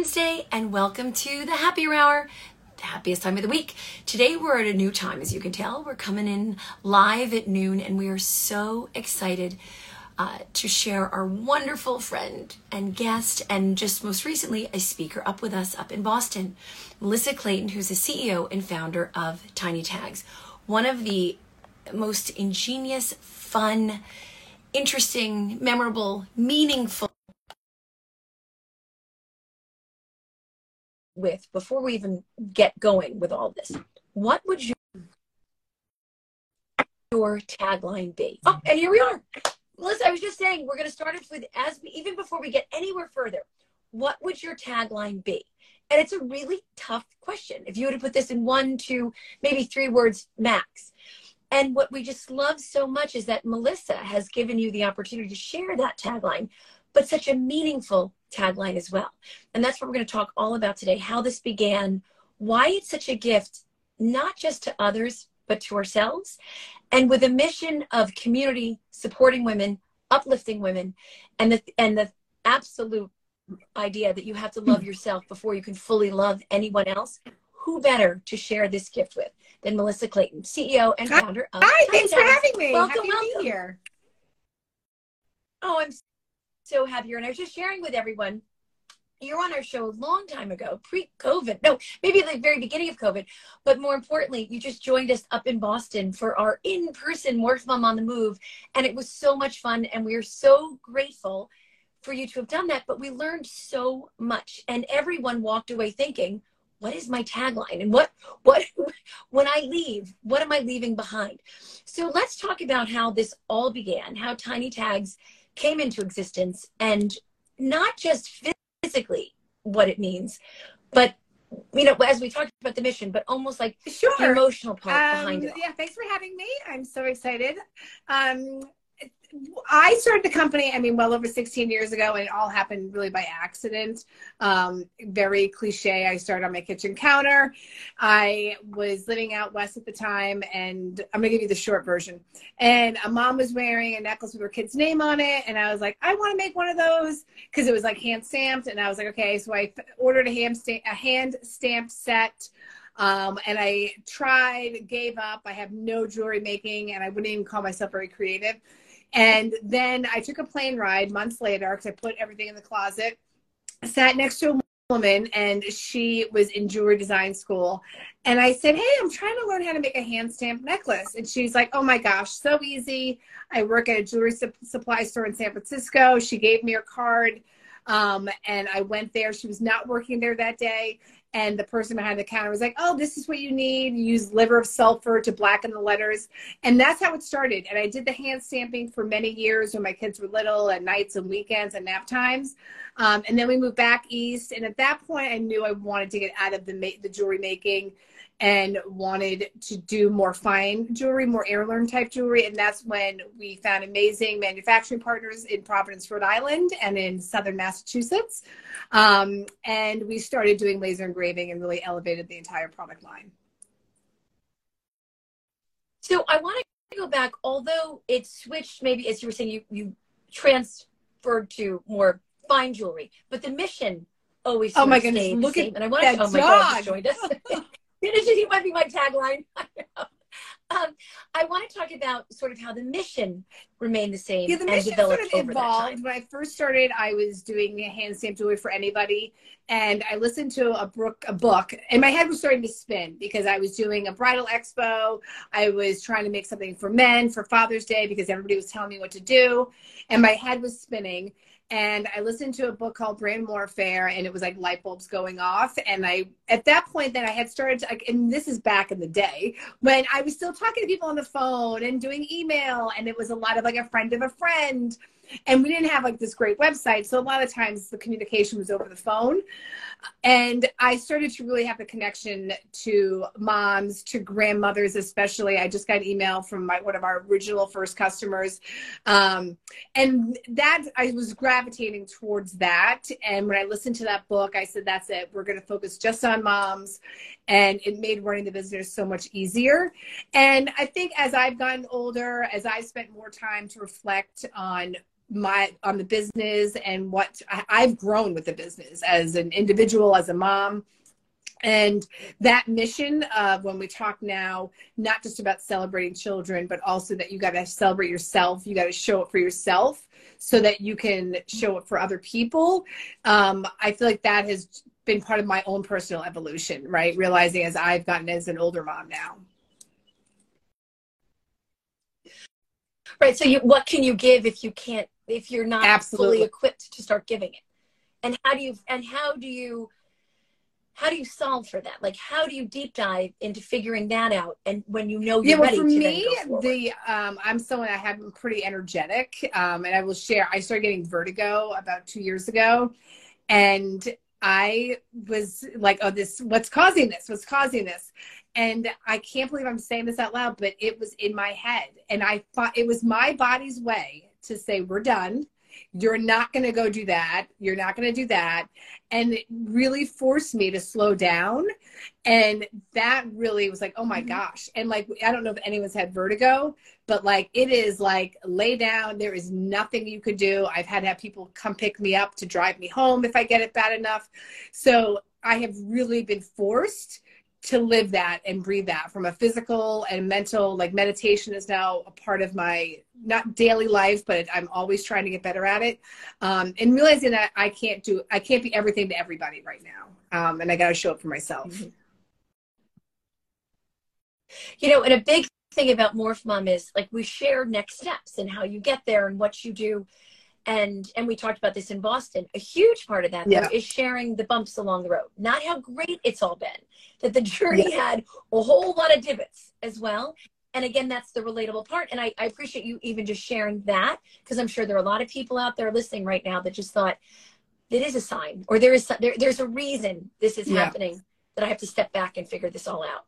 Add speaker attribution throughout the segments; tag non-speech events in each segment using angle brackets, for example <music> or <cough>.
Speaker 1: Wednesday, and welcome to the Happier Hour, the happiest time of the week. Today, we're at a new time, as you can tell. We're coming in live at noon, and we are so excited uh, to share our wonderful friend and guest, and just most recently, a speaker up with us up in Boston, Melissa Clayton, who's the CEO and founder of Tiny Tags, one of the most ingenious, fun, interesting, memorable, meaningful with before we even get going with all this. What would your, your tagline be? Oh, and here we are. Melissa, I was just saying we're going to start off with as we, even before we get anywhere further. What would your tagline be? And it's a really tough question. If you were to put this in one, two, maybe three words max. And what we just love so much is that Melissa has given you the opportunity to share that tagline, but such a meaningful tagline as well. And that's what we're going to talk all about today how this began, why it's such a gift, not just to others, but to ourselves. And with a mission of community, supporting women, uplifting women, and the, and the absolute idea that you have to love yourself before you can fully love anyone else. Who better to share this gift with than Melissa Clayton, CEO and founder
Speaker 2: of Hi, thanks for having me.
Speaker 1: Welcome,
Speaker 2: Happy
Speaker 1: welcome.
Speaker 2: to be here.
Speaker 1: Oh, I'm so happy here. And I was just sharing with everyone, You're on our show a long time ago, pre-COVID. No, maybe the very beginning of COVID. But more importantly, you just joined us up in Boston for our in-person Morph Mom on the Move. And it was so much fun. And we are so grateful for you to have done that. But we learned so much. And everyone walked away thinking, what is my tagline and what what <laughs> when i leave what am i leaving behind so let's talk about how this all began how tiny tags came into existence and not just physically what it means but you know as we talked about the mission but almost like
Speaker 2: sure.
Speaker 1: the emotional part
Speaker 2: um,
Speaker 1: behind it
Speaker 2: yeah thanks for having me. I'm so excited. Um, I started the company, I mean, well over 16 years ago, and it all happened really by accident. Um, very cliche. I started on my kitchen counter. I was living out west at the time, and I'm going to give you the short version. And a mom was wearing a necklace with her kid's name on it, and I was like, I want to make one of those because it was like hand stamped. And I was like, okay. So I ordered a hand, stamp, a hand stamped set. Um, and I tried, gave up. I have no jewelry making, and I wouldn't even call myself very creative. And then I took a plane ride months later because I put everything in the closet, sat next to a woman, and she was in jewelry design school. And I said, Hey, I'm trying to learn how to make a hand stamped necklace. And she's like, Oh my gosh, so easy. I work at a jewelry su- supply store in San Francisco. She gave me her card. Um, and I went there. She was not working there that day and the person behind the counter was like, "Oh, this is what you need. use liver of sulfur to blacken the letters." And that's how it started. And I did the hand stamping for many years when my kids were little, at nights and weekends and nap times. Um, and then we moved back east. And at that point, I knew I wanted to get out of the ma- the jewelry making and wanted to do more fine jewelry, more heirloom type jewelry. And that's when we found amazing manufacturing partners in Providence, Rhode Island, and in southern Massachusetts. Um, and we started doing laser engraving and really elevated the entire product line.
Speaker 1: so i want to go back although it switched maybe as you were saying you you transferred to more fine jewelry but the mission always
Speaker 2: Oh my goodness, look at
Speaker 1: and i want to oh my
Speaker 2: dog.
Speaker 1: joined us <laughs> <laughs> He might be my tagline. <laughs> um, I want to talk about sort of how the mission remained the same
Speaker 2: Yeah, the mission sort of
Speaker 1: over that time.
Speaker 2: evolved. When I first started, I was doing a hand stamp jewelry for anybody, and I listened to a book, a book, and my head was starting to spin because I was doing a bridal expo. I was trying to make something for men for Father's Day because everybody was telling me what to do, and my head was spinning. And I listened to a book called Brand Warfare, and it was like light bulbs going off. And I, at that point, then I had started, to, like, and this is back in the day when I was still talking to people on the phone and doing email, and it was a lot of like a friend of a friend and we didn't have like this great website so a lot of times the communication was over the phone and i started to really have a connection to moms to grandmothers especially. I just got an email from my, one of our original first customers. Um, and that i was gravitating towards that. And when i listened to that book i said that's it. We're going to focus just on moms. And it made running the business so much easier. And i think as i've gotten older as i spent more time to reflect on my on the business and what I, I've grown with the business as an individual, as a mom. And that mission of when we talk now, not just about celebrating children, but also that you got to celebrate yourself. You got to show it for yourself so that you can show it for other people. Um, I feel like that has been part of my own personal evolution, right? Realizing as I've gotten as an older mom now.
Speaker 1: Right. So you, what can you give if you can't, if you're not
Speaker 2: Absolutely.
Speaker 1: fully equipped to start giving it? And how do you, and how do you, how do you solve for that? Like, how do you deep dive into figuring that out? And when you know you're
Speaker 2: yeah, well,
Speaker 1: ready
Speaker 2: for
Speaker 1: to
Speaker 2: me, the um, I'm someone I have been pretty energetic, um, and I will share. I started getting vertigo about two years ago, and I was like, "Oh, this what's causing this? What's causing this?" And I can't believe I'm saying this out loud, but it was in my head, and I thought it was my body's way to say, "We're done." You're not going to go do that. You're not going to do that. And it really forced me to slow down. And that really was like, oh my
Speaker 1: Mhm.
Speaker 2: gosh. And like, I don't know if anyone's had vertigo, but like, it is like lay down. There is nothing you could do. I've had to have people come pick me up to drive me home if I get it bad enough. So I have really been forced to live that and breathe that from a physical and mental like meditation is now a part of my not daily life but i'm always trying to get better at it um, and realizing that i can't do i can't be everything to everybody right now um, and i got to show up for myself
Speaker 1: Mhm. you know, and a big thing about Morph Mom is like we share next steps and how you get there and what you do. And and we talked about this in Boston. A huge part of that though, is sharing the bumps along the road, not how great it's all been. That the journey had a whole lot of divots as well. And again, that's the relatable part. And I, I appreciate you even just sharing that because I'm sure there are a lot of people out there listening right now that just thought it is a sign or there is there, there's a reason this is
Speaker 2: Yeah.
Speaker 1: happening that I have to step back and figure this all out.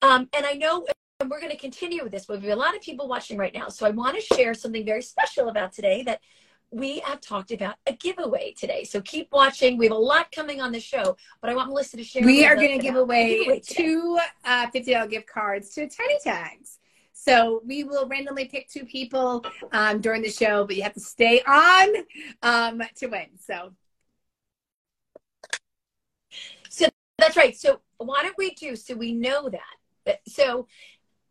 Speaker 1: Um, and I know and we're going to continue with this, we have a lot of people watching right now. So I want to share something very special about today that we have talked about a giveaway today. So keep watching. We have a lot coming on the show, but I want Melissa to share.
Speaker 2: we are going to give away
Speaker 1: giveaway today.
Speaker 2: two uh, $50 gift cards to tiny tags so we will randomly pick two people um, during the show but you have to stay on um, to win so So
Speaker 1: That's right. So why don't we do so we know that. So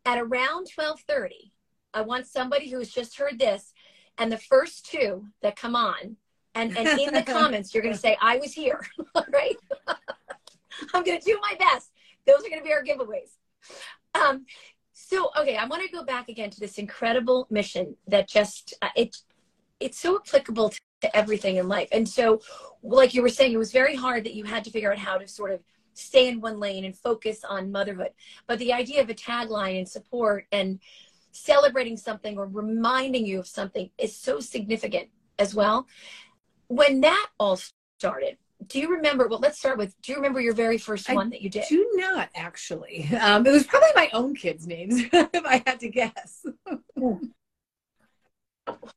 Speaker 1: at around 12:30, I want somebody who's just heard this and the first two that come on and, and in the <laughs> comments you're going to say I was here, <laughs> right? <laughs> I'm going to do my best. Those are going to be our giveaways. Um so okay, I want to go back again to this incredible mission that just uh, it it's so applicable to, to everything in life. And so like you were saying it was very hard that you had to figure out how to sort of stay in one lane and focus on motherhood. But the idea of a tagline and support and celebrating something or reminding you of something is so significant as well. When that all started, do you remember? Well, let's start with do you remember your very first
Speaker 2: I
Speaker 1: one that you did?
Speaker 2: do not actually um, it was probably my own kids names <laughs> if i had to guess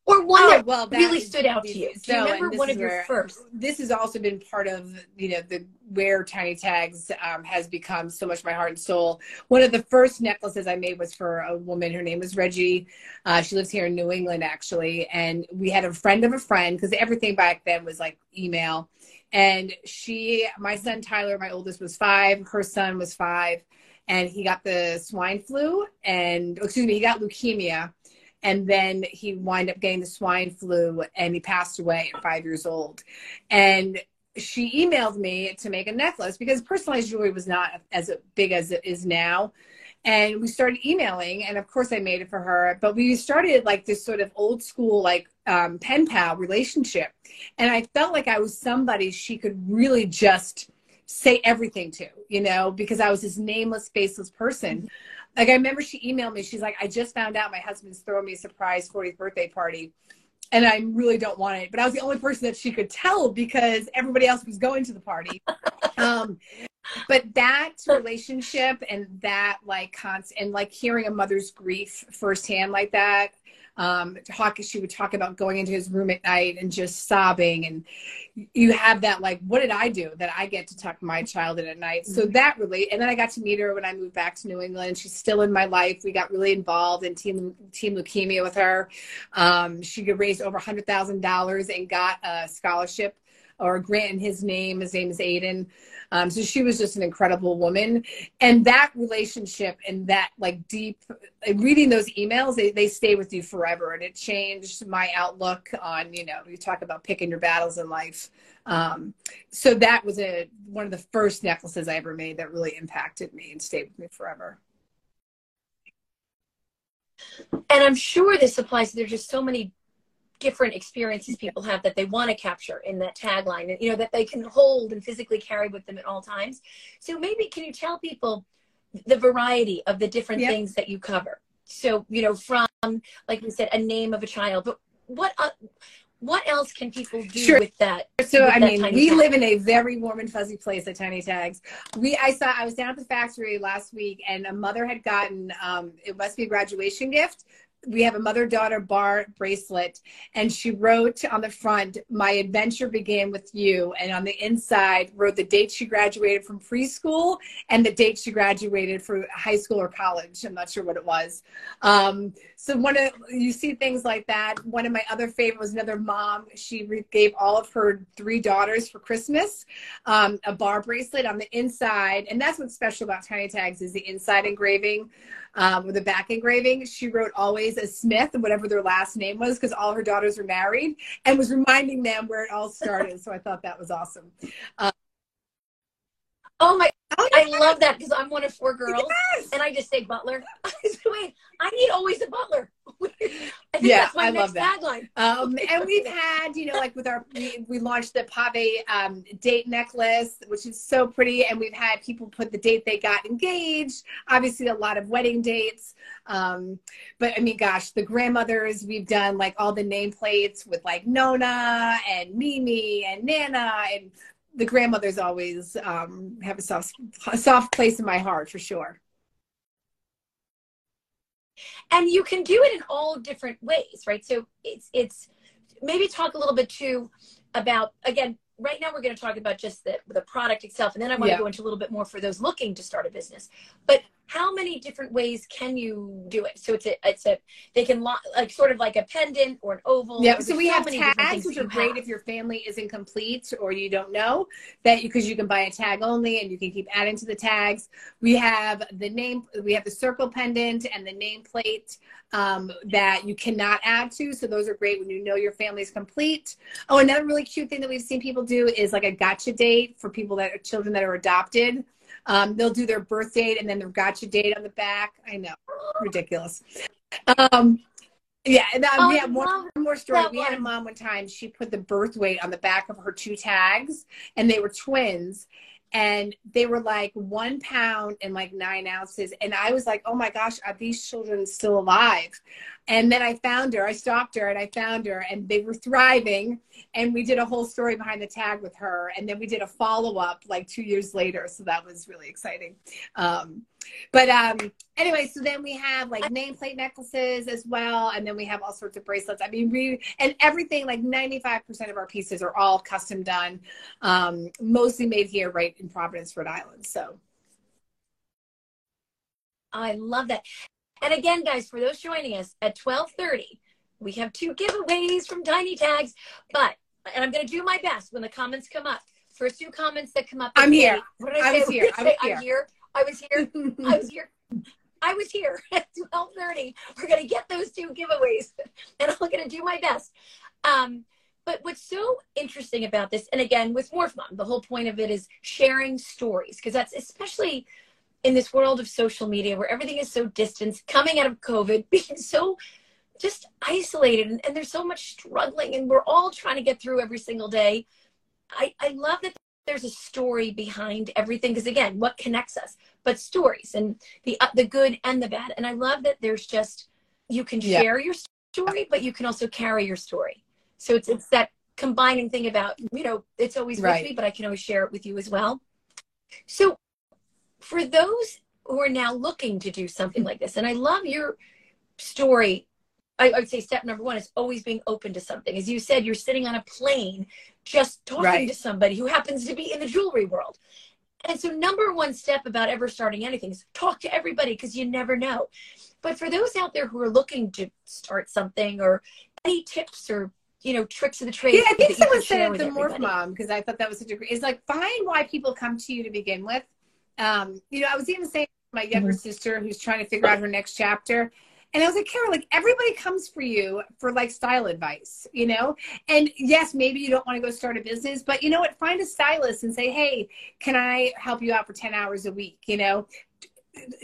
Speaker 1: Or one
Speaker 2: Oh,
Speaker 1: that
Speaker 2: well, that
Speaker 1: really stood out to you? Do
Speaker 2: so,
Speaker 1: you remember
Speaker 2: this
Speaker 1: one of your
Speaker 2: where-
Speaker 1: first?
Speaker 2: this has also been part of you know the where tiny tags um, has become so much my heart and soul. One of the first necklaces i made was for a woman. Her name was reggie. Uh, she lives here in new england actually. And we had a friend of a friend because everything back then was like email. And she my son tyler my oldest was five. Her son was five. And he got the swine flu and excuse me he got leukemia and then he wound up getting the swine flu and he passed away at five years old. And she emailed me to make a necklace because personalized jewelry was not as big as it is now. And we started emailing and of course i made it for her. But we started like this sort of old school like um, pen pal relationship. And i felt like i was somebody she could really just say everything to you know because i was this nameless faceless person like I remember she emailed me. She's like, I just found out my husband's throwing me a surprise 40th birthday party. And I really don't want it. But I was the only person that she could tell because everybody else was going to the party. <laughs> um, but that relationship and that like const and like hearing a mother's grief firsthand like that Um, talk, she would talk about going into his room at night and just sobbing. And you have that, like, what did I do that I get to tuck my child in at night? So mm-hmm. that really, and then I got to meet her when I moved back to New England. She's still in my life. We got really involved in Team, team Leukemia with her. Um, she raised over $100,000 and got a scholarship or grant in his name. His name is Aiden. Um, so she was just an incredible woman. And that relationship and that like deep reading those emails, they, they stay with you forever. And it changed my outlook on, you know, you talk about picking your battles in life. Um, so that was a one of the first necklaces I ever made that really impacted me and stayed with me forever.
Speaker 1: And I'm sure this applies. There's just so many different experiences people have that they want to capture in that tagline and you know that they can hold and physically carry with them at all times so maybe can you tell people the variety of the different yep. things that you cover so you know from like we said a name of a child but what uh, what else can people do sure. with that?
Speaker 2: So with I mean, we tag? live in a very warm and fuzzy place at Tiny Tags. We I saw I was down at the factory last week, and a mother had gotten um, it must be a graduation gift we have a mother daughter bar bracelet and she wrote on the front my adventure began with you and on the inside wrote the date she graduated from preschool and the date she graduated for high school or college. I'm not sure what it was. Um, so one of you see things like that. One of my other favorite was another mom. She gave all of her three daughters for christmas um, a bar bracelet on the inside and that's what's special about tiny tags is the inside engraving um, with a back engraving. She wrote always as Smith, and whatever their last name was, because all her daughters were married, and was reminding them where it all started. so I thought that was awesome. Uh,
Speaker 1: oh my I love that because I'm one of four girls, yes. and I just say butler. <laughs> Wait, I need always a butler. <laughs> I yeah, I love that. tagline.
Speaker 2: Um, <laughs> and we've had, you know, like with our, we, we launched the Pave um, date necklace, which is so pretty, and we've had people put the date they got engaged. Obviously, a lot of wedding dates. Um, but I mean, gosh, the grandmothers, we've done like all the nameplates with like Nona and Mimi and Nana and the grandmothers always um, have a soft, a soft place in my heart for sure.
Speaker 1: And you can do it in all different ways, right? So it's it's maybe talk a little bit too about again. Right now, we're going to talk about just the the product itself, and then I want yeah. to go into a little bit more for those looking to start a business. But how many different ways can you do it? So it's a, it's a, they can lo- like sort of like a pendant or an oval.
Speaker 2: Yeah. So we so have tags, which are great have. if your family isn't complete or you don't know that because you, you can buy a tag only and you can keep adding to the tags. We have the name, we have the circle pendant and the nameplate um, that you cannot add to. So those are great when you know your family is complete. Oh, another really cute thing that we've seen people do is like a gotcha date for people that are children that are adopted. Um, they'll do their birth date and then their gotcha date on the back. I know, ridiculous. Um, yeah, and oh, we have one more story. We had a mom one time. She put the birth weight on the back of her two tags, and they were twins, and they were like one pound and like nine ounces. And I was like, oh my gosh, are these children still alive? And then I found her, I stopped her and I found her, and they were thriving. And we did a whole story behind the tag with her. And then we did a follow up like two years later. So that was really exciting. Um, but um, anyway, so then we have like nameplate necklaces as well. And then we have all sorts of bracelets. I mean, we, and everything like 95% of our pieces are all custom done, um, mostly made here right in Providence, Rhode Island. So.
Speaker 1: I love that. And again, guys, for those joining us at 1230, we have two giveaways from Tiny Tags. But, and I'm going to do my best when the comments come up. First two comments that come up.
Speaker 2: I'm here. What did I, I say? Was here. <laughs> I was
Speaker 1: here. I was here. I was here. I was here at 1230. We're going to get those two giveaways <laughs> and I'm going to do my best. Um, but what's so interesting about this, and again, with Morph Mom, the whole point of it is sharing stories because that's especially – in this world of social media where everything is so distant, coming out of COVID, <laughs> being so just isolated and, and, there's so much struggling and we're all trying to get through every single day. I, I love that there's a story behind everything because again, what connects us? But stories and the uh, the good and the bad. And I love that there's just you can yeah. share your story, but you can also carry your story. So it's it's that combining thing about you know it's always right. with me, but I can always share it with you as well. So for those who are now looking to do something like this, and I love your story I, I would say step number one is always being open to something. As you said, you're sitting on a plane just talking
Speaker 2: Right.
Speaker 1: to somebody who happens to be in the jewelry world. And so, number one step about ever starting anything is talk to everybody because you never know. But for those out there who are looking to start something or any tips or you know tricks of the trade,
Speaker 2: Yeah, I think someone said it the Morph. Mom because I thought that was such a great. It's like find why people come to you to begin with. Um, you know, I was even saying to my younger
Speaker 1: Mm-hmm.
Speaker 2: sister who's trying to figure out her next chapter, and I was like, Kara, like everybody comes for you for like style advice, you know. And yes, maybe you don't want to go start a business, but you know what? Find a stylist and say, hey, can I help you out for ten hours a week? You know,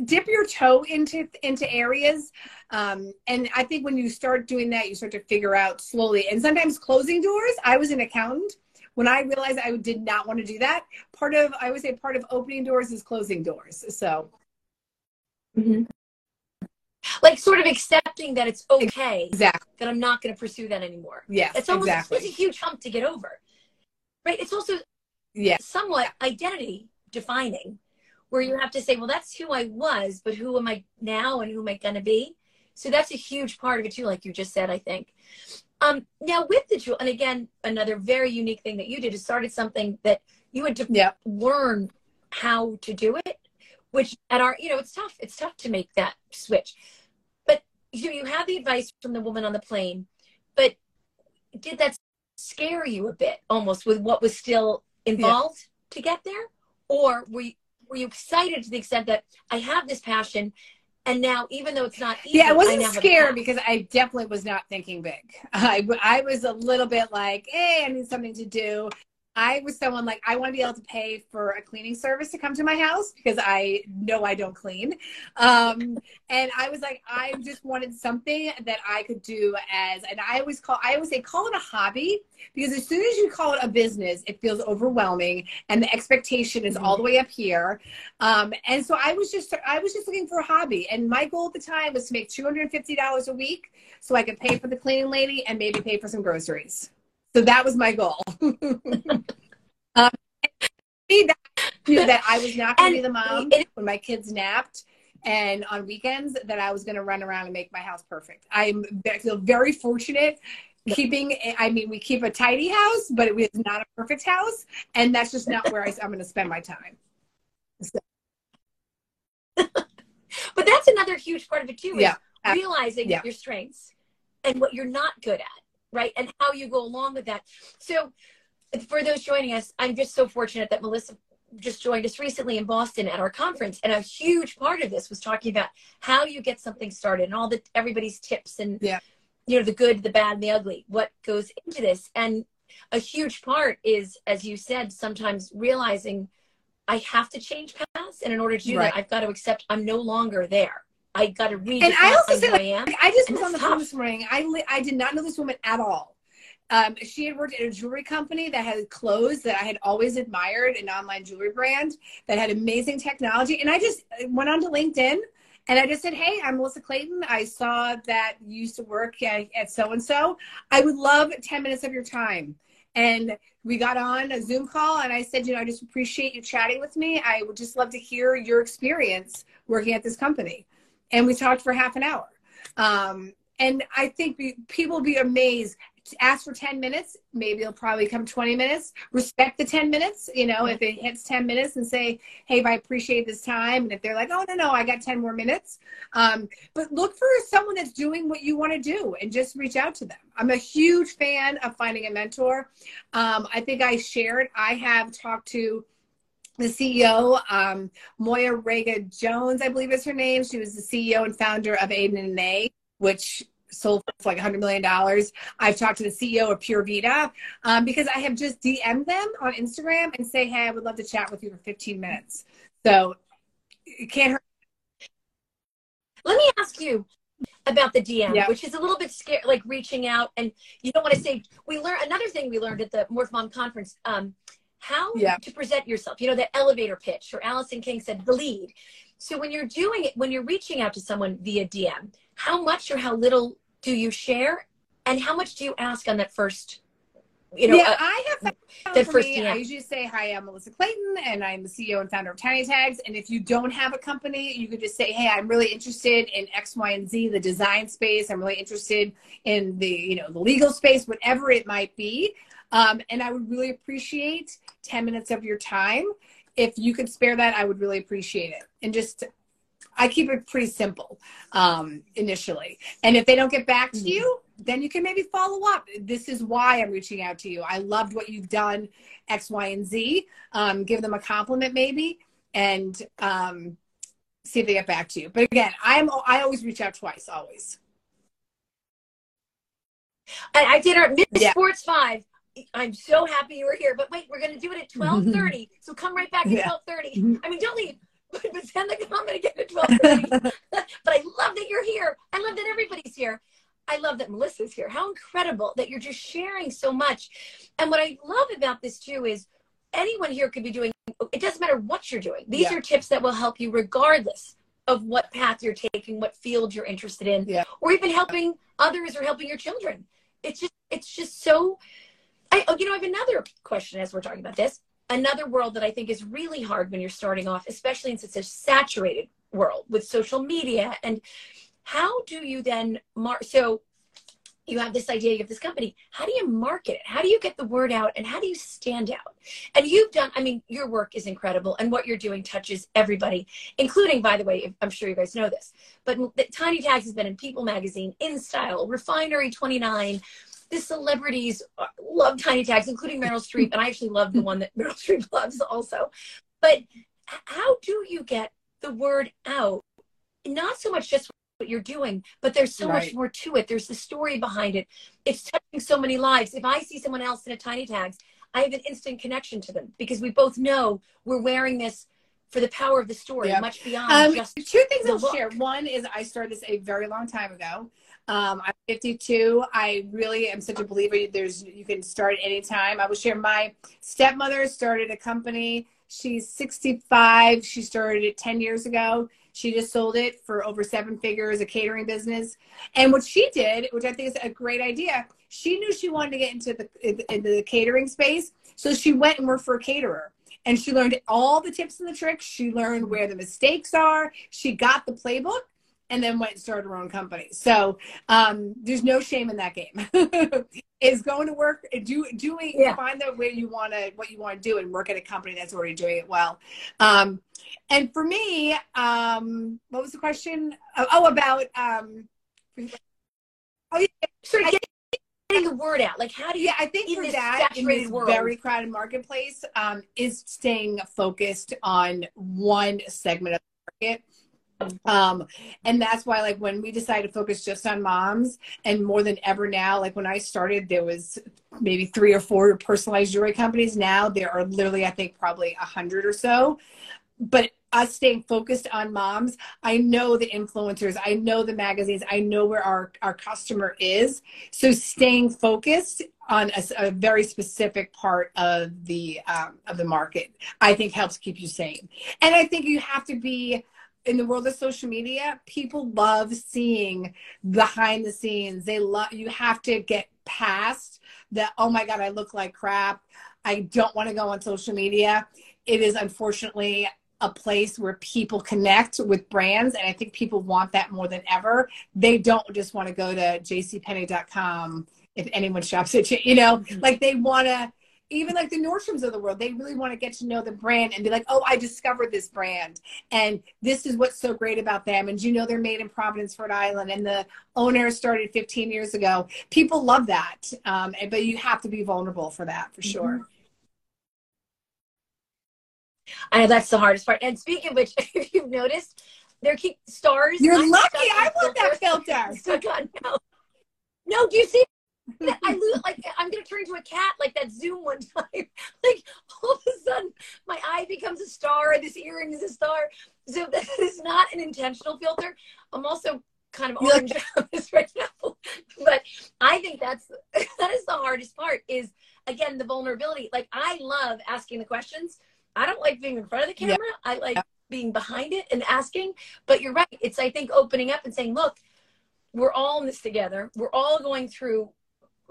Speaker 2: dip your toe into into areas um, and i think when you start doing that you start to figure out slowly and sometimes closing doors i was an accountant when i realized i did not want to do that part of i would say part of opening doors is closing doors so mm-hmm.
Speaker 1: like sort of accepting that it's okay
Speaker 2: exactly
Speaker 1: that I'm not going to pursue that anymore.
Speaker 2: yes
Speaker 1: It's almost
Speaker 2: exactly
Speaker 1: it's a huge hump to get over, right? It's also
Speaker 2: yeah
Speaker 1: somewhat identity defining, where you have to say, well, that's who I was, but who am I now, and who am I going to be? So that's a huge part of it too, like you just said. I think. Um, now with the jewel, and again, another very unique thing that you did is started something that you had to
Speaker 2: yeah.
Speaker 1: learn how to do it which at our you know it's tough it's tough to make that switch. But you you had the advice from the woman on the plane but did that scare you a bit almost with what was still involved to get there? Or were you were you excited to the extent that i have this passion and now even though it's not easy,
Speaker 2: yeah i wasn't
Speaker 1: a
Speaker 2: scared because i definitely was not thinking big. <laughs> I, I was a little bit like hey i need something to do I was someone like I want to be able to pay for a cleaning service to come to my house because I know I don't clean. Um, and I was like, I just wanted something that I could do as, and I always call, I always say, call it a hobby because as soon as you call it a business, it feels overwhelming and the expectation is all the way up here. Um, and so I was just, I was just looking for a hobby, and my goal at the time was to make two hundred and fifty dollars a week so I could pay for the cleaning lady and maybe pay for some groceries. So that was my goal. <laughs> um, that, knew that I was not going to be the mom
Speaker 1: And-
Speaker 2: when my kids napped and on weekends that I was going to run around and make my house perfect. I'm, I feel very fortunate keeping, I mean, we keep a tidy house, but it was not a perfect house. And that's just not where I, I'm going to spend my time. <laughs>
Speaker 1: but that's another huge part of it too is
Speaker 2: Yeah.
Speaker 1: realizing
Speaker 2: Yeah.
Speaker 1: your strengths and what you're not good at right and how you go along with that so for those joining us i'm just so fortunate that melissa just joined us recently in boston at our conference and a huge part of this was talking about how you get something started and all the everybody's tips and
Speaker 2: Yeah.
Speaker 1: you know the good the bad and the ugly what goes into this and a huge part is as you said sometimes realizing i have to change paths and in order to do
Speaker 2: Right.
Speaker 1: that i've got to accept i'm no longer there i got to read
Speaker 2: And I also said, Like, I just was on the phone this morning. I li- I did not know this woman at all. Um, she had worked at a jewelry company that had clothes that I had always admired, an online jewelry brand that had amazing technology. And I just went on to LinkedIn and I just said, Hey, I'm Melissa Clayton. I saw that you used to work at, at so and so. I would love 10 minutes of your time. And we got on a Zoom call and I said, You know, I just appreciate you chatting with me. I would just love to hear your experience working at this company. And we talked for half an hour. Um, and I think we, people be amazed. Ask for 10 minutes, maybe it'll probably come 20 minutes. Respect the 10 minutes, you know, if it hits 10 minutes and say, hey, I appreciate this time. And if they're like, oh, no, no, I got 10 more minutes. Um, but look for someone that's doing what you want to do and just reach out to them. I'm a huge fan of finding a mentor. Um, I think I shared, I have talked to the CEO, um, Moya Rega Jones, I believe is her name. She was the CEO and founder of Aiden and A, which sold for like $100 million. I've talked to the CEO of Pura Vida um, because I have just DM'd them on Instagram and say, hey, I would love to chat with you for 15 minutes. So it can't hurt.
Speaker 1: Let me ask you about the DM,
Speaker 2: Yeah.
Speaker 1: which is a little bit scary, like reaching out, and you don't want to say. We learned another thing we learned at the Morph Mom conference. Um, how
Speaker 2: Yeah.
Speaker 1: to present yourself. You know, the elevator pitch, or Allison King said the lead. So when you're doing it, when you're reaching out to someone via DM, how much or how little do you share, and how much do you ask on that first you know,
Speaker 2: yeah,
Speaker 1: uh,
Speaker 2: I have
Speaker 1: that
Speaker 2: that for
Speaker 1: first
Speaker 2: me,
Speaker 1: DM.
Speaker 2: I usually say, Hi, I'm Melissa Clayton, and I'm the CEO and founder of Tiny Tags. And if you don't have a company, you could just say, Hey, I'm really interested in X, Y, and Z, the design space. I'm really interested in the, you know, the legal space, whatever it might be. Um, and I would really appreciate 10 minutes of your time. If you could spare that, I would really appreciate it. And just I keep it pretty simple um, initially. And if they don't get back to
Speaker 1: Mhm.
Speaker 2: you, then you can maybe follow up. This is why I'm reaching out to you. I loved what you've done, X, Y, and Z. Um, give them a compliment maybe, and um, see if they get back to you. But again, I'm I always reach out twice, always.
Speaker 1: And I did our Miss
Speaker 2: Yeah.
Speaker 1: Sports Five. I'm so happy you were here. But wait, we're going to do it at <laughs> mm-hmm. 12:30. so come right back at
Speaker 2: Yeah.
Speaker 1: 12:30. Mm-hmm. I mean, don't leave. <laughs> But but send the comment again at 12:30. <laughs> but I love that you're here. I love that everybody's here. I love that Melissa's here. How incredible that you're just sharing so much. And what I love about this too is anyone here could be doing it doesn't matter what you're doing. These
Speaker 2: Yeah.
Speaker 1: are tips that will help you regardless of what path you're taking, what field you're interested in,
Speaker 2: Yeah.
Speaker 1: or even helping others or helping your children. It's just it's just so I oh, you know, I have another question as we're talking about this. Another world that I think is really hard when you're starting off, especially in such a saturated world with social media. And how do you then mark? So you have this idea, you have this company. How do you market it? How do you get the word out? And how do you stand out? And you've done, I mean, your work is incredible, and what you're doing touches everybody, including, by the way, I'm sure you guys know this, but Tiny Tags has been in People Magazine, In Style, Refinery 29 the celebrities uh, love tiny tags, including Meryl Streep, and I actually love the one that <laughs> Meryl Streep loves also. But how do you get the word out? Not so much just what you're doing, but there's so much more to it. There's the story behind it. It's touching so many lives. If I see someone else in a tiny tags, I have an instant connection to them because we both know we're wearing this for the power of the story,
Speaker 2: Yeah.
Speaker 1: much beyond
Speaker 2: Um,
Speaker 1: just
Speaker 2: two things I'll
Speaker 1: look.
Speaker 2: share. One is I started this a very long time ago. Um, I'm 52. I really am such a believer. There's you can start anytime. I will share my stepmother started a company. She's 65. She started it 10 years ago. She just sold it for over seven figures, a catering business. And what she did, which I think is a great idea, she knew she wanted to get into the into the catering space, so she went and worked for a caterer and she learned all the tips and the tricks. She learned where the mistakes are. She got the playbook and then went and started her own company. So um, there's no shame in that game. <laughs> is going to work, do doing
Speaker 1: Yeah.
Speaker 2: find the way you want to what you want to do and work at a company that's already doing it well. Um, and for me, um, what was the question? Oh, oh about um,
Speaker 1: sort of getting the word out. Like, how do you
Speaker 2: yeah, I think
Speaker 1: in
Speaker 2: for that in this
Speaker 1: world.
Speaker 2: very crowded marketplace um, is staying focused on one segment of the market. Um, and that's why, like, when we decided to focus just on moms, and more than ever now, like when I started, there was maybe three or four personalized jewelry companies. Now there are literally, I think, probably a hundred or so. But us staying focused on moms, I know the influencers, I know the magazines, I know where our our customer is. So staying focused on a, a very specific part of the um, of the market, I think helps keep you sane. And I think you have to be in the world of social media. People love seeing behind the scenes. They love you have to get past the oh my god, I look like crap. I don't want to go on social media. It is unfortunately a place where people connect with brands and i think people want that more than ever they don't just want to go to jcpenney.com if anyone shops at you you know
Speaker 1: Mhm.
Speaker 2: like they want to even like the nordstroms of the world they really want to get to know the brand and be like oh i discovered this brand and this is what's so great about them and you know they're made in providence rhode island and the owner started 15 years ago people love that um, but you have to be vulnerable for that for sure
Speaker 1: I know that's the hardest part. And speaking of which, <laughs> if you've noticed, there keep stars.
Speaker 2: you're
Speaker 1: I'm
Speaker 2: lucky i want that filter
Speaker 1: stuck on now. No, do you see? I lose like I'm gonna turn into a cat like that Zoom one <laughs> time. Like all of a sudden, my eye becomes a star, and this earring is a star. So <laughs> that is not an intentional filter. I'm also kind of orange <laughs> on this right now, but I think that's that is the hardest part. Is again the vulnerability. Like I love asking the questions. I don't like being in front of the camera. I like being behind it and asking. But you're right. It's I think opening up and saying, look, we're all in this together. We're all going through,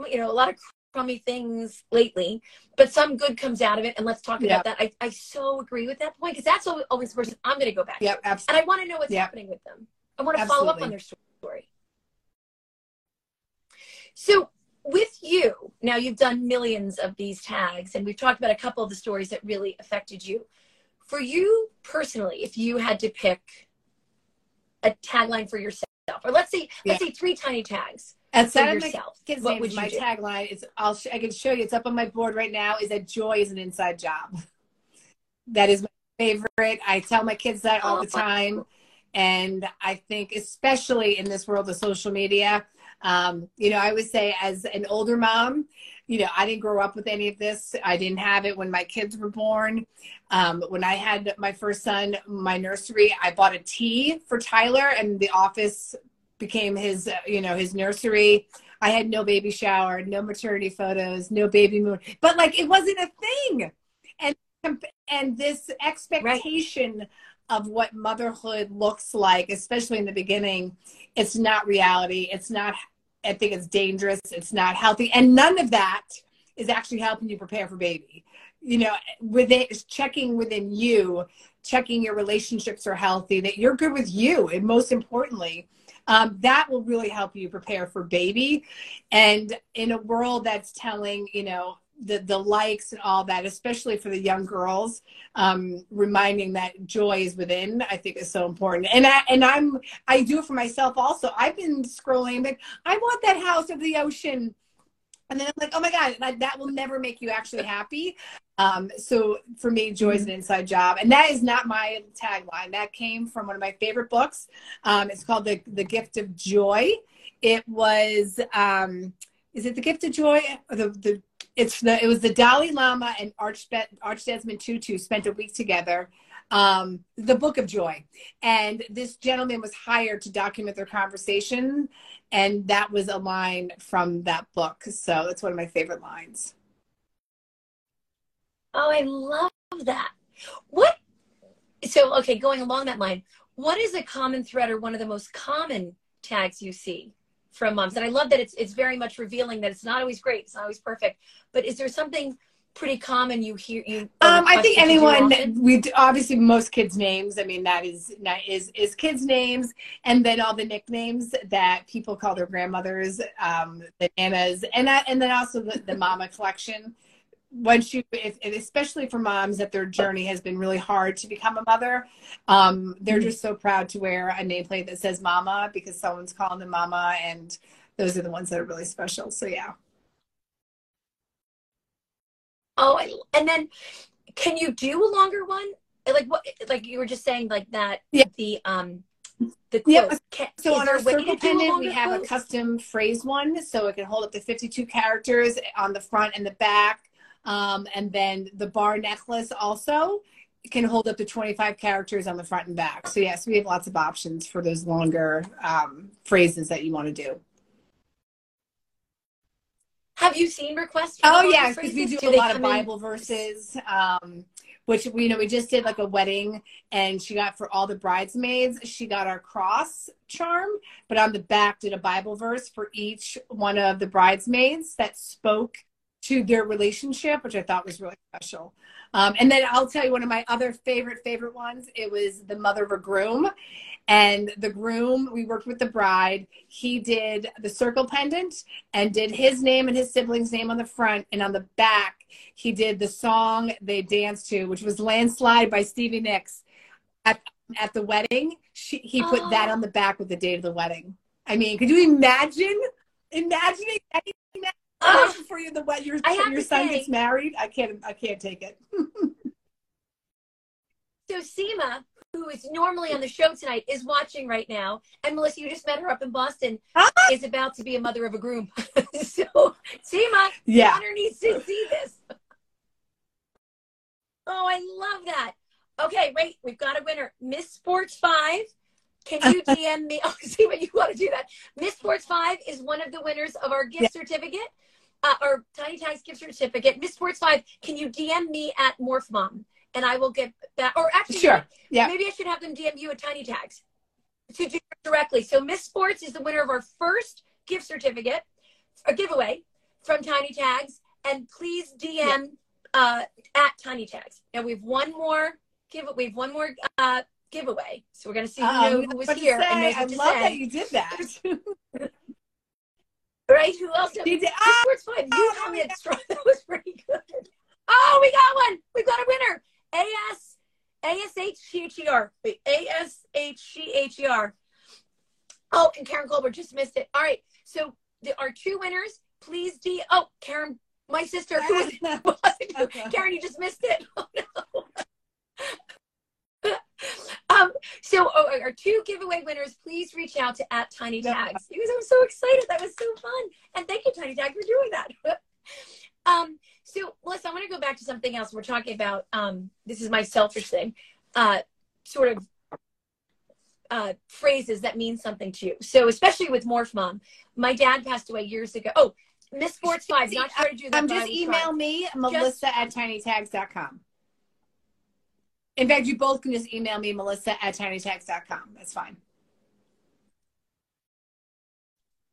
Speaker 1: you know, a lot of crummy things lately, but some good comes out of it. And let's talk
Speaker 2: Yeah.
Speaker 1: about that. I, I so agree with that point because that's always the person I'm going to go back.
Speaker 2: Yep,
Speaker 1: And. I want to know what's
Speaker 2: Yeah.
Speaker 1: happening with them. I want to follow up on their story. So, with you, now you've done millions of these tags, and we've talked about a couple of the stories that really affected you. For you personally, if you had to pick a tagline for yourself, or let's say, let's say three tiny tags
Speaker 2: of my
Speaker 1: yourself,
Speaker 2: kids'
Speaker 1: what would you
Speaker 2: my
Speaker 1: do?
Speaker 2: tagline is I'll sh- I can show you. It's up on my board right now. Is that joy is an inside job. That is my favorite. I tell my kids that all the time, and I think especially in this world of social media, um, you know, I would say as an older mom, you know, I didn't grow up with any of this. I didn't have it when my kids were born. Um, when I had my first son, my nursery, I bought a tea for Tyler, and the office became his, uh, you know, his nursery. I had no baby shower, no maternity photos, no baby moon, but like it wasn't a thing. And and this expectation of what motherhood looks like, especially in the beginning, it's not reality. It's not. I think it's dangerous. It's not healthy, and none of that is actually helping you prepare for baby. You know, with within checking within you, checking your relationships are healthy, that you're good with you, and most importantly, um, that will really help you prepare for baby. And in a world that's telling, you know, the the likes and all that, especially for the young girls, um, reminding that joy is within, I think is so important. And I and I'm I do it for myself also. I've been scrolling like I want that house of the ocean. And then I'm like, oh my God, that, that will never make you actually happy. Um, so for me, joy is an inside job. And that is not my tagline. That came from one of my favorite books. Um, it's called the, the Gift of Joy. It was, um, is it The Gift of Joy? Or the, the, it's the, it was the Dalai Lama and Archbe- Archdesmond Tutu spent a week together. Um, the Book of Joy. And this gentleman was hired to document their conversation and that was a line from that book so it's one of my favorite lines
Speaker 1: Oh, I love that. What? So, okay, going along that line, what is a common thread or one of the most common tags you see from moms? And I love that it's it's very much revealing that it's not always great, it's not always perfect. But is there something pretty common you hear you?
Speaker 2: um, i think
Speaker 1: request that you do
Speaker 2: anyone we obviously most kids names i mean that is that is is kids names and then all the nicknames that people call their grandmothers um the nanas and that, and then also the, the mama collection once you if, especially for moms that their journey has been really hard to become a mother um they're
Speaker 1: Mm-hmm.
Speaker 2: just so proud to wear a nameplate that says mama because someone's calling them mama and those are the ones that are really special so yeah
Speaker 1: Oh, I, and then can you do a longer one? Like what? Like you were just saying, like that.
Speaker 2: Yeah.
Speaker 1: The um, the
Speaker 2: Yeah.
Speaker 1: Can,
Speaker 2: So on our circle pendant, we have a custom phrase one, so it can hold up to 52 characters on the front and the back. Um, and then the bar necklace also can hold up to 25 characters on the front and back. So yes, we have lots of options for those longer um, phrases that you want to do.
Speaker 1: Have you seen requests? for
Speaker 2: Oh yeah, because we
Speaker 1: phrases?
Speaker 2: do, a lot of
Speaker 1: come in-
Speaker 2: Bible verses. Um, which we you know we just did like a wedding, and she got for all the bridesmaids. She got our cross charm, but on the back did a Bible verse for each one of the bridesmaids that spoke to their relationship, which I thought was really special. Um, and then I'll tell you one of my other favorite favorite ones. It was the mother of a groom, and the groom. We worked with the bride. He did the circle pendant and did his name and his sibling's name on the front, and on the back he did the song they danced to, which was "Landslide" by Stevie Nicks. At at the wedding, she, he put that
Speaker 1: Oh.
Speaker 2: on the back with the date of the wedding. I mean, could you imagine? Imagining that
Speaker 1: Ah, <laughs>
Speaker 2: before you the wed your your son
Speaker 1: say-
Speaker 2: gets married. I can't. I can't take it. <laughs>
Speaker 1: so Seema, who is normally on the show tonight, is watching right now, and Melissa, you just met her up in Boston,
Speaker 2: Ah!
Speaker 1: is about to be a mother of a groom. <laughs> so Seema,
Speaker 2: Yeah.
Speaker 1: Connor needs to see this. Oh, I love that. Okay, wait, we've got a winner. Miss Sports 5. Can you DM me? Oh, see what you want to do that. Miss Sports 5 is one of the winners of our gift certificate, <laughs> uh, our Tiny Tags gift certificate. Miss Sports 5, can you DM me at Morph Mom? And I will get back. Or actually,
Speaker 2: Sure. Yeah.
Speaker 1: maybe I should have them DM you at Tiny Tags to do it directly. So Miss Sports is the winner of our first gift certificate, a giveaway from Tiny Tags, and please DM yeah. uh, at Tiny Tags. Now we have one more give. We have one more uh, giveaway, so we're gonna see who, um, who was here.
Speaker 2: Say, I love say. that you did that. <laughs> <laughs>
Speaker 1: right? Who else? Did you, ah, Sports Five. You oh, me <laughs> That was pretty good. Oh, we got one. We got a winner. AS A-S-H-C-H-E-R. A-S-H-C-H-E-R. Oh, and Karen Colbert just missed it. All right. So there are two winners. Please D. Oh, Karen, my sister. Who was it? <laughs> Karen, you just missed it. <laughs> Oh, no. Um, so oh, our two giveaway winners, please reach out to at Tiny Tags because I'm so excited. That was so fun. And thank you, Tiny Tag, for doing that. <laughs> um, so, Melissa, I want to go back to something else. We're talking about um, this is my selfish thing, uh, sort of uh, phrases that mean something to you. So, especially with Morph Mom, my dad passed away years ago. Oh, Miss Sports Five, not <laughs> sure to do that.
Speaker 2: Um, just email me, Melissa just, at tinytags.com. In fact, you both can just email me, Melissa at tinytags.com. That's fine.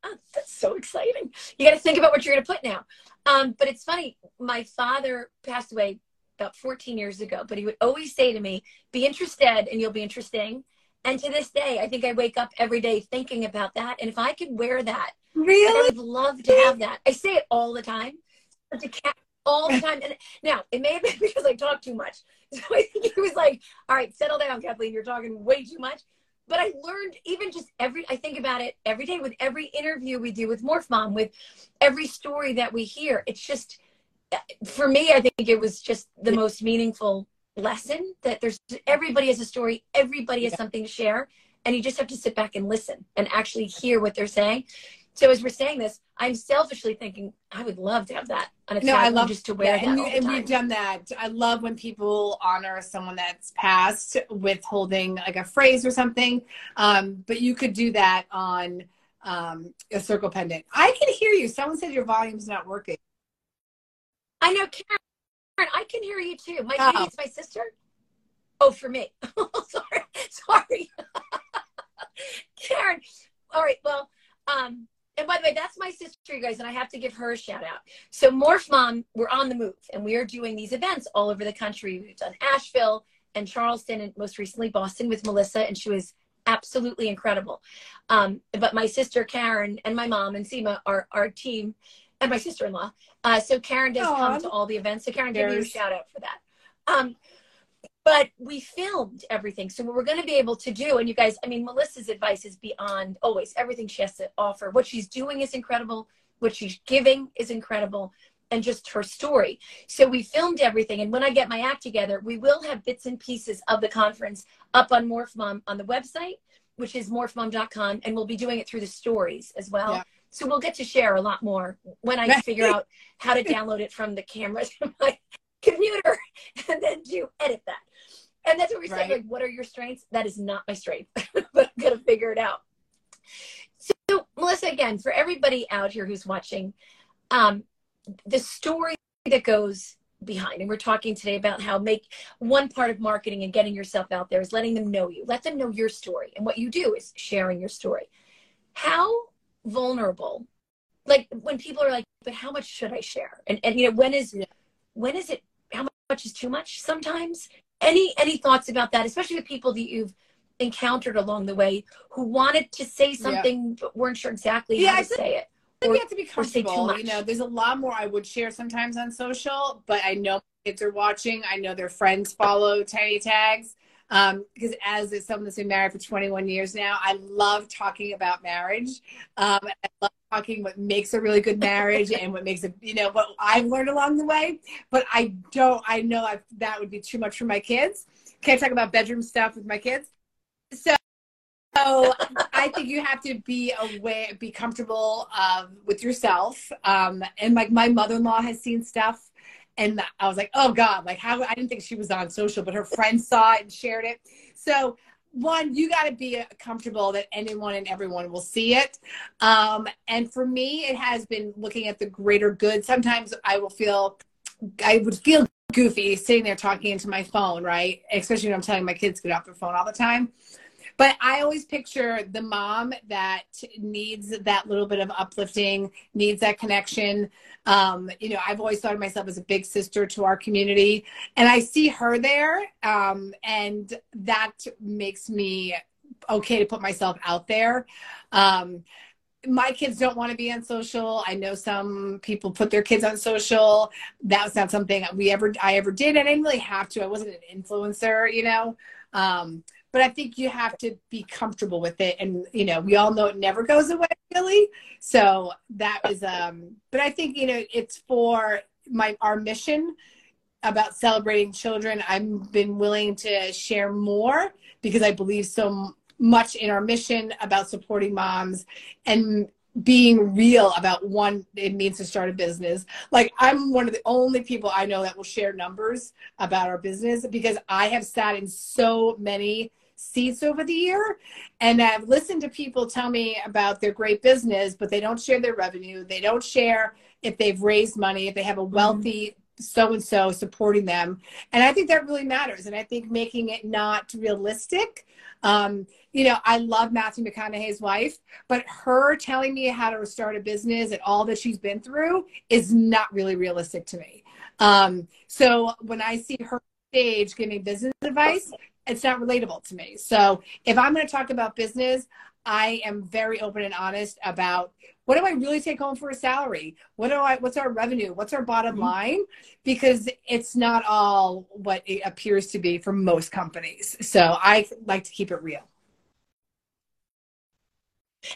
Speaker 1: Oh, that's so exciting. You got to think about what you're going to put now. Um, but it's funny. My father passed away about 14 years ago, but he would always say to me, be interested and you'll be interesting. And to this day, I think I wake up every day thinking about that. And if I could wear that,
Speaker 2: really,
Speaker 1: I would love to have that. I say it all the time. All the time. And now it may have been <laughs> because I talk too much. <laughs> So I think he was like, all right, settle down, Kathleen. You're talking way too much. But I learned even just every, I think about it every day with every interview we do with Morph Mom, with every story that we hear. It's just, uh, for me, I think it was just the most meaningful lesson that there's everybody has a story, everybody has yeah. something to share, and you just have to sit back and listen and actually hear what they're saying. So as we're saying this, I'm selfishly thinking I would love to have that on a no, I love just to wear yeah,
Speaker 2: and,
Speaker 1: you,
Speaker 2: and we've done that. I love when people honor someone that's passed with holding like a phrase or something. Um, but you could do that on um, a circle pendant. I can hear you. Someone said your volume's not working.
Speaker 1: I know, Karen. I can hear you too. My oh. it's my sister. Oh, for me. <laughs> sorry, sorry, <laughs> Karen. All right. Well, um, and by the way, that's my sister, you guys, and I have to give her a shout out. So Morph Mom, we're on the move, and we are doing these events all over the country. We've done Asheville and Charleston, and most recently Boston with Melissa, and she was absolutely incredible. Um, but my sister Karen and my mom and Seema are our team, and my sister-in-law. Uh, so Karen does Aww. come to all the events. So Karen, give you a shout out for that. Um, but we filmed everything. So what we're going to be able to do, and you guys, I mean, Melissa's advice is beyond always everything she has to offer. What she's doing is incredible. What she's giving is incredible. And just her story. So we filmed everything. And when I get my act together, we will have bits and pieces of the conference up on Morph Mom on the website, which is morphmom.com. And we'll be doing it through the stories as well. Yeah. So we'll get to share a lot more when I figure out how to download it from the cameras <laughs> to my computer and then to edit that. And that's what we're right. saying. Like, what are your strengths? That is not my strength, <laughs> but I'm going to figure it out. So, Melissa, again, for everybody out here who's watching, um, the story that goes behind, and we're talking today about how make one part of marketing and getting yourself out there is letting them know you, let them know your story. And what you do is sharing your story. How vulnerable, like when people are like, but how much should I share? And, and you know, when is, when is it, how much is too much sometimes? Any any thoughts about that especially with people that you've encountered along the way who wanted to say something yeah. but weren't sure exactly yeah, how to say it
Speaker 2: I think you have to be comfortable. You know, there's a lot more I would share sometimes on social, but I know kids are watching. I know their friends follow Tiny Tags. Um, because as someone that's been married for 21 years now, I love talking about marriage. Um, I love talking what makes a really good marriage and what makes it, you know, what I've learned along the way. But I don't, I know I've, that would be too much for my kids. Can't talk about bedroom stuff with my kids. So, so I think you have to be aware, be comfortable um, with yourself. Um, and like my mother-in-law has seen stuff and I was like, oh God, like how I didn't think she was on social, but her friends saw it and shared it. So one, you got to be comfortable that anyone and everyone will see it. Um, and for me, it has been looking at the greater good. Sometimes I will feel, I would feel goofy sitting there talking into my phone, right? Especially when I'm telling my kids to get off their phone all the time. But I always picture the mom that needs that little bit of uplifting, needs that connection. Um, you know, I've always thought of myself as a big sister to our community, and I see her there, um, and that makes me okay to put myself out there. Um, my kids don't want to be on social. I know some people put their kids on social. That was not something we ever I ever did. I didn't really have to. I wasn't an influencer, you know. Um, but I think you have to be comfortable with it. And you know, we all know it never goes away, really. So that was um but I think, you know, it's for my our mission about celebrating children. I've been willing to share more because I believe so much in our mission about supporting moms and being real about one it means to start a business like i'm one of the only people i know that will share numbers about our business because i have sat in so many seats over the year and i've listened to people tell me about their great business but they don't share their revenue they don't share if they've raised money if they have a mm-hmm. wealthy so and so supporting them and i think that really matters and i think making it not realistic um, you know, I love Matthew McConaughey's wife, but her telling me how to start a business and all that she's been through is not really realistic to me. Um, so when I see her stage giving business advice, it's not relatable to me. So if I'm going to talk about business, I am very open and honest about what do I really take home for a salary? What do I what's our revenue? What's our bottom mm-hmm. line? Because it's not all what it appears to be for most companies. So I like to keep it real.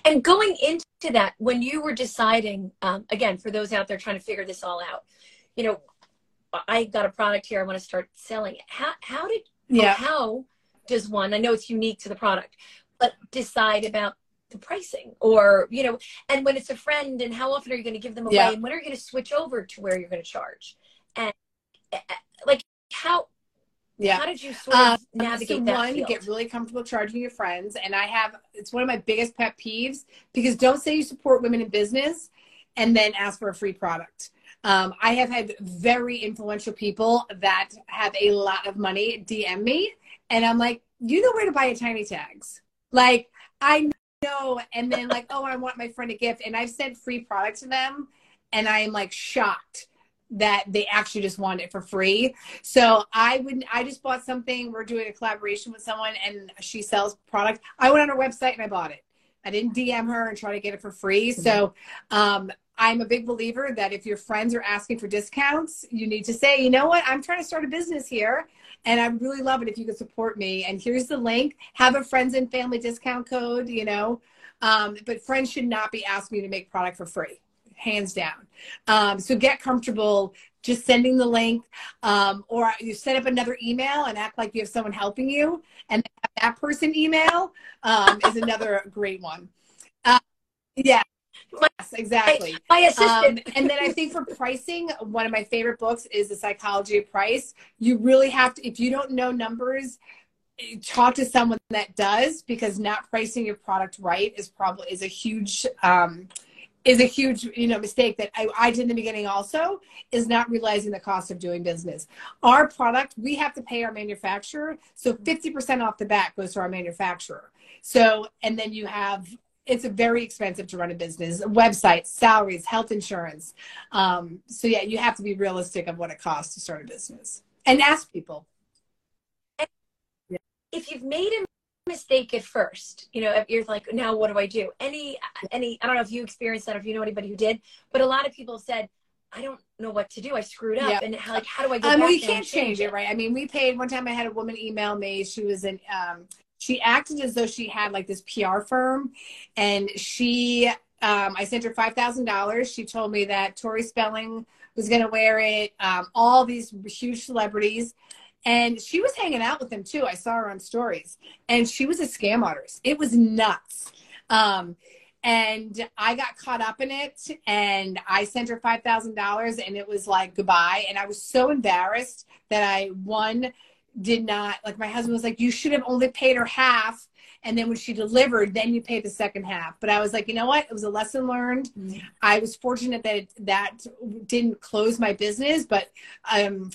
Speaker 1: And going into that, when you were deciding, um, again, for those out there trying to figure this all out, you know, I got a product here. I want to start selling it. How how did yeah how does one? I know it's unique to the product, but decide about the pricing or you know and when it's a friend and how often are you going to give them away yeah. and when are you going to switch over to where you're going to charge and eh, eh, like how yeah how did you sort of um, navigate so that one
Speaker 2: field? get really comfortable charging your friends and i have it's one of my biggest pet peeves because don't say you support women in business and then ask for a free product um, I have had very influential people that have a lot of money DM me, and I'm like, you know where to buy a tiny tags. Like, I know. And then like, oh, I want my friend a gift. And I've sent free product to them and I am like shocked that they actually just want it for free. So I would I just bought something. We're doing a collaboration with someone and she sells product. I went on her website and I bought it. I didn't DM her and try to get it for free. So um, I'm a big believer that if your friends are asking for discounts, you need to say, you know what, I'm trying to start a business here and I really love it if you could support me. And here's the link. Have a friends and family discount code, you know. Um, but friends should not be asking you to make product for free, hands down. Um, so get comfortable just sending the link, um, or you set up another email and act like you have someone helping you, and that person email um, is another <laughs> great one. Uh, yeah, Yes, exactly.
Speaker 1: My, my assistant.
Speaker 2: Um, and then I think for pricing, one of my favorite books is The Psychology of Price. You really have to, if you don't know numbers, talk to someone that does because not pricing your product right is probably is a huge um, is a huge you know mistake that I, I did in the beginning also is not realizing the cost of doing business. Our product we have to pay our manufacturer so 50% off the bat goes to our manufacturer. So and then you have it's very expensive to run a business. Website salaries health insurance um, so yeah you have to be realistic of what it costs to start a business and ask people.
Speaker 1: If you've made a mistake at first you know if you're like now what do i do any any i don't know if you experienced that or if you know anybody who did but a lot of people said I don't know what to do. I screwed up, yeah. and how, like, how do I get? Um,
Speaker 2: you can't change it, it, right? I mean, we paid one time. I had a woman email me. She was in um, she acted as though she had like this PR firm, and she um, I sent her five thousand dollars. She told me that Tori Spelling was going to wear it. Um, all these huge celebrities, and she was hanging out with them too. I saw her on stories, and she was a scam artist. It was nuts. Um, and I got caught up in it, and I sent her five thousand dollars, and it was like goodbye. And I was so embarrassed that I one did not like my husband was like you should have only paid her half and then when she delivered then you pay the second half but i was like you know what it was a lesson learned mm-hmm. i was fortunate that it, that didn't close my business but um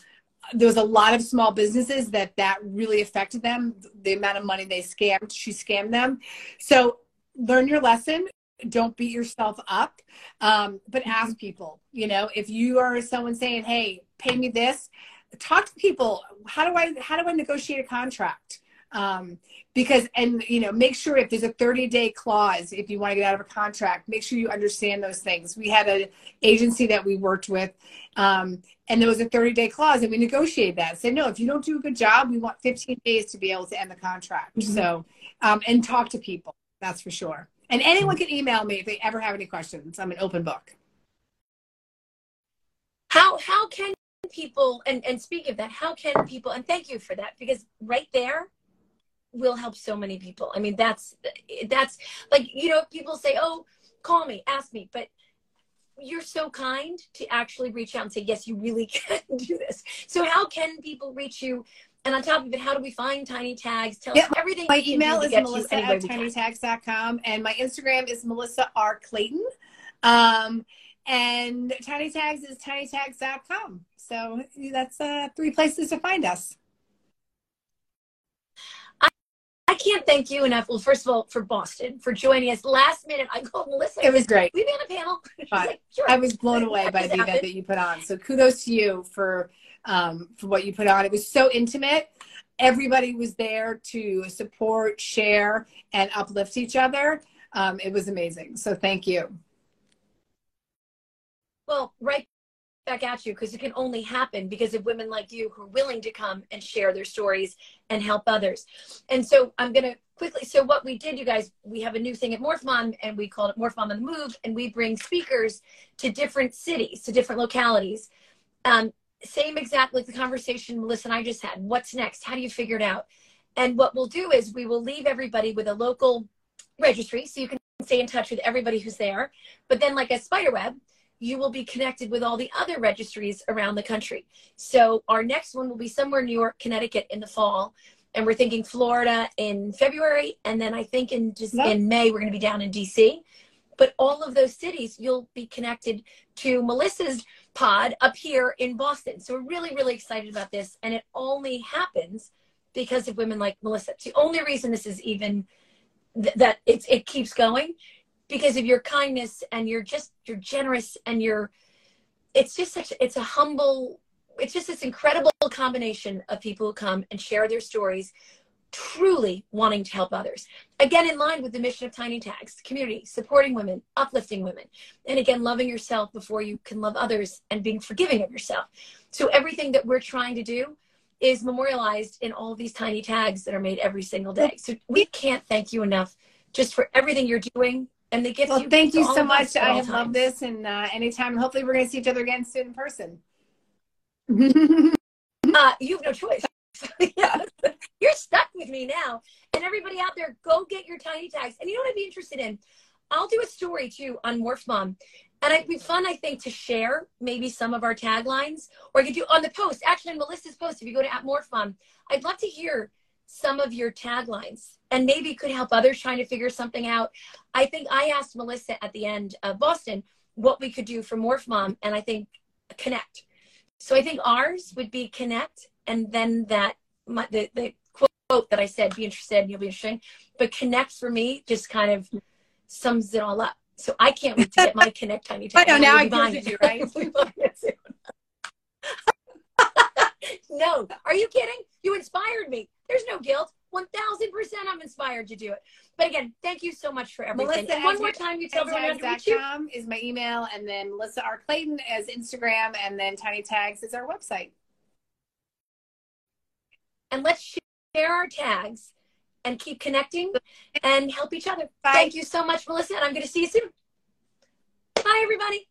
Speaker 2: there was a lot of small businesses that that really affected them. The amount of money they scammed she scammed them. So learn your lesson. Don't beat yourself up. Um, but ask mm-hmm. people you know if you are someone saying hey pay me this talk to people. How do i how do i negotiate a contract um, because and you know make sure if there's a 30 day clause if you want to get out of a contract make sure you understand those things. We had an agency that we worked with um, and there was a 30 day clause and we negotiated that said no if you don't do a good job we want 15 days to be able to end the contract. Mm-hmm. so um, and talk to people that's for sure. And anyone can email me if they ever have any questions. I'm an open book.
Speaker 1: How how can people and and speak of that how can people and thank you for that because right there will help so many people. I mean, that's that's like you know, people say, "Oh, call me, ask me," but you're so kind to actually reach out and say, "Yes, you really <laughs> can do this." So, how can people reach you? And on top of it, how do we find Tiny Tags? Tell us everything.
Speaker 2: My email is melissa at tinytags.com and my Instagram is Melissa R. Clayton. Um, and Tiny Tags is tinytags.com. So that's uh, three places to find us.
Speaker 1: I can't thank you enough. Well, first of all, for Boston, for joining us last minute. I called Melissa.
Speaker 2: It was great.
Speaker 1: We be on a panel. <laughs>
Speaker 2: Like, sure. I was blown away by the event that you put on. So kudos to you for um, for what you put on. It was so intimate. Everybody was there to support, share, and uplift each other. Um, it was amazing. So thank you.
Speaker 1: Well, right back at you because it can only happen because of women like you who are willing to come and share their stories and help others. And so I'm going to quickly. So what we did, you guys, we have a new thing at Morph and we call it Morph on the Move, and we bring speakers to different cities, to different localities. Um, same exact like the conversation Melissa and I just had. What's next? How do you figure it out? And what we'll do is we will leave everybody with a local registry so you can stay in touch with everybody who's there. But then, like a spider web, you will be connected with all the other registries around the country. So our next one will be somewhere New York, Connecticut in the fall. And we're thinking Florida in February. And then I think in just yep. in May, we're going to be down in DC. But all of those cities, you'll be connected to Melissa's pod up here in Boston. So we're really, really excited about this. And it only happens because of women like Melissa. It's the only reason this is even th- that it's, it keeps going because of your kindness and you're just you're generous and you're it's just such it's a humble it's just this incredible combination of people who come and share their stories truly wanting to help others. Again in line with the mission of tiny tags community supporting women uplifting women and again loving yourself before you can love others and being forgiving of yourself. So everything that we're trying to do is memorialized in all these tiny tags that are made every single day. So we can't thank you enough just for everything you're doing and the gift.
Speaker 2: Well, thank you so much. I have loved this, and uh, anytime. Hopefully, we're going to see each other again soon in person. <laughs>
Speaker 1: uh, you have no choice. <laughs> You're stuck with me now. And everybody out there, go get your tiny tags. And you know what I'd be interested in? I'll do a story too on Morph Mom. And it'd be fun, I think, to share maybe some of our taglines. Or I could do on the post. Actually, on Melissa's post, if you go to at Morph Mom, I'd love to hear some of your taglines and maybe could help others trying to figure something out. I think I asked Melissa at the end of Boston what we could do for Morph Mom, and I think connect. So I think ours would be connect, and then that my, the the quote that I said, "Be interested, and you'll be interesting." But connect for me just kind of sums it all up. So I can't wait to get my <laughs> connect tiny.
Speaker 2: I know now I get you right. <laughs> <laughs>
Speaker 1: no, are you kidding? You inspired me. There's no guilt. 1000% I'm inspired to do it. But again, thank you so much for everything.
Speaker 2: Melissa, one more time, you tell everyone how to is my email, and then Melissa R. Clayton as Instagram, and then Tiny Tags is our website.
Speaker 1: And let's share our tags and keep connecting and help each other. Bye. Thank you so much, Melissa, and I'm going to see you soon. Bye, everybody.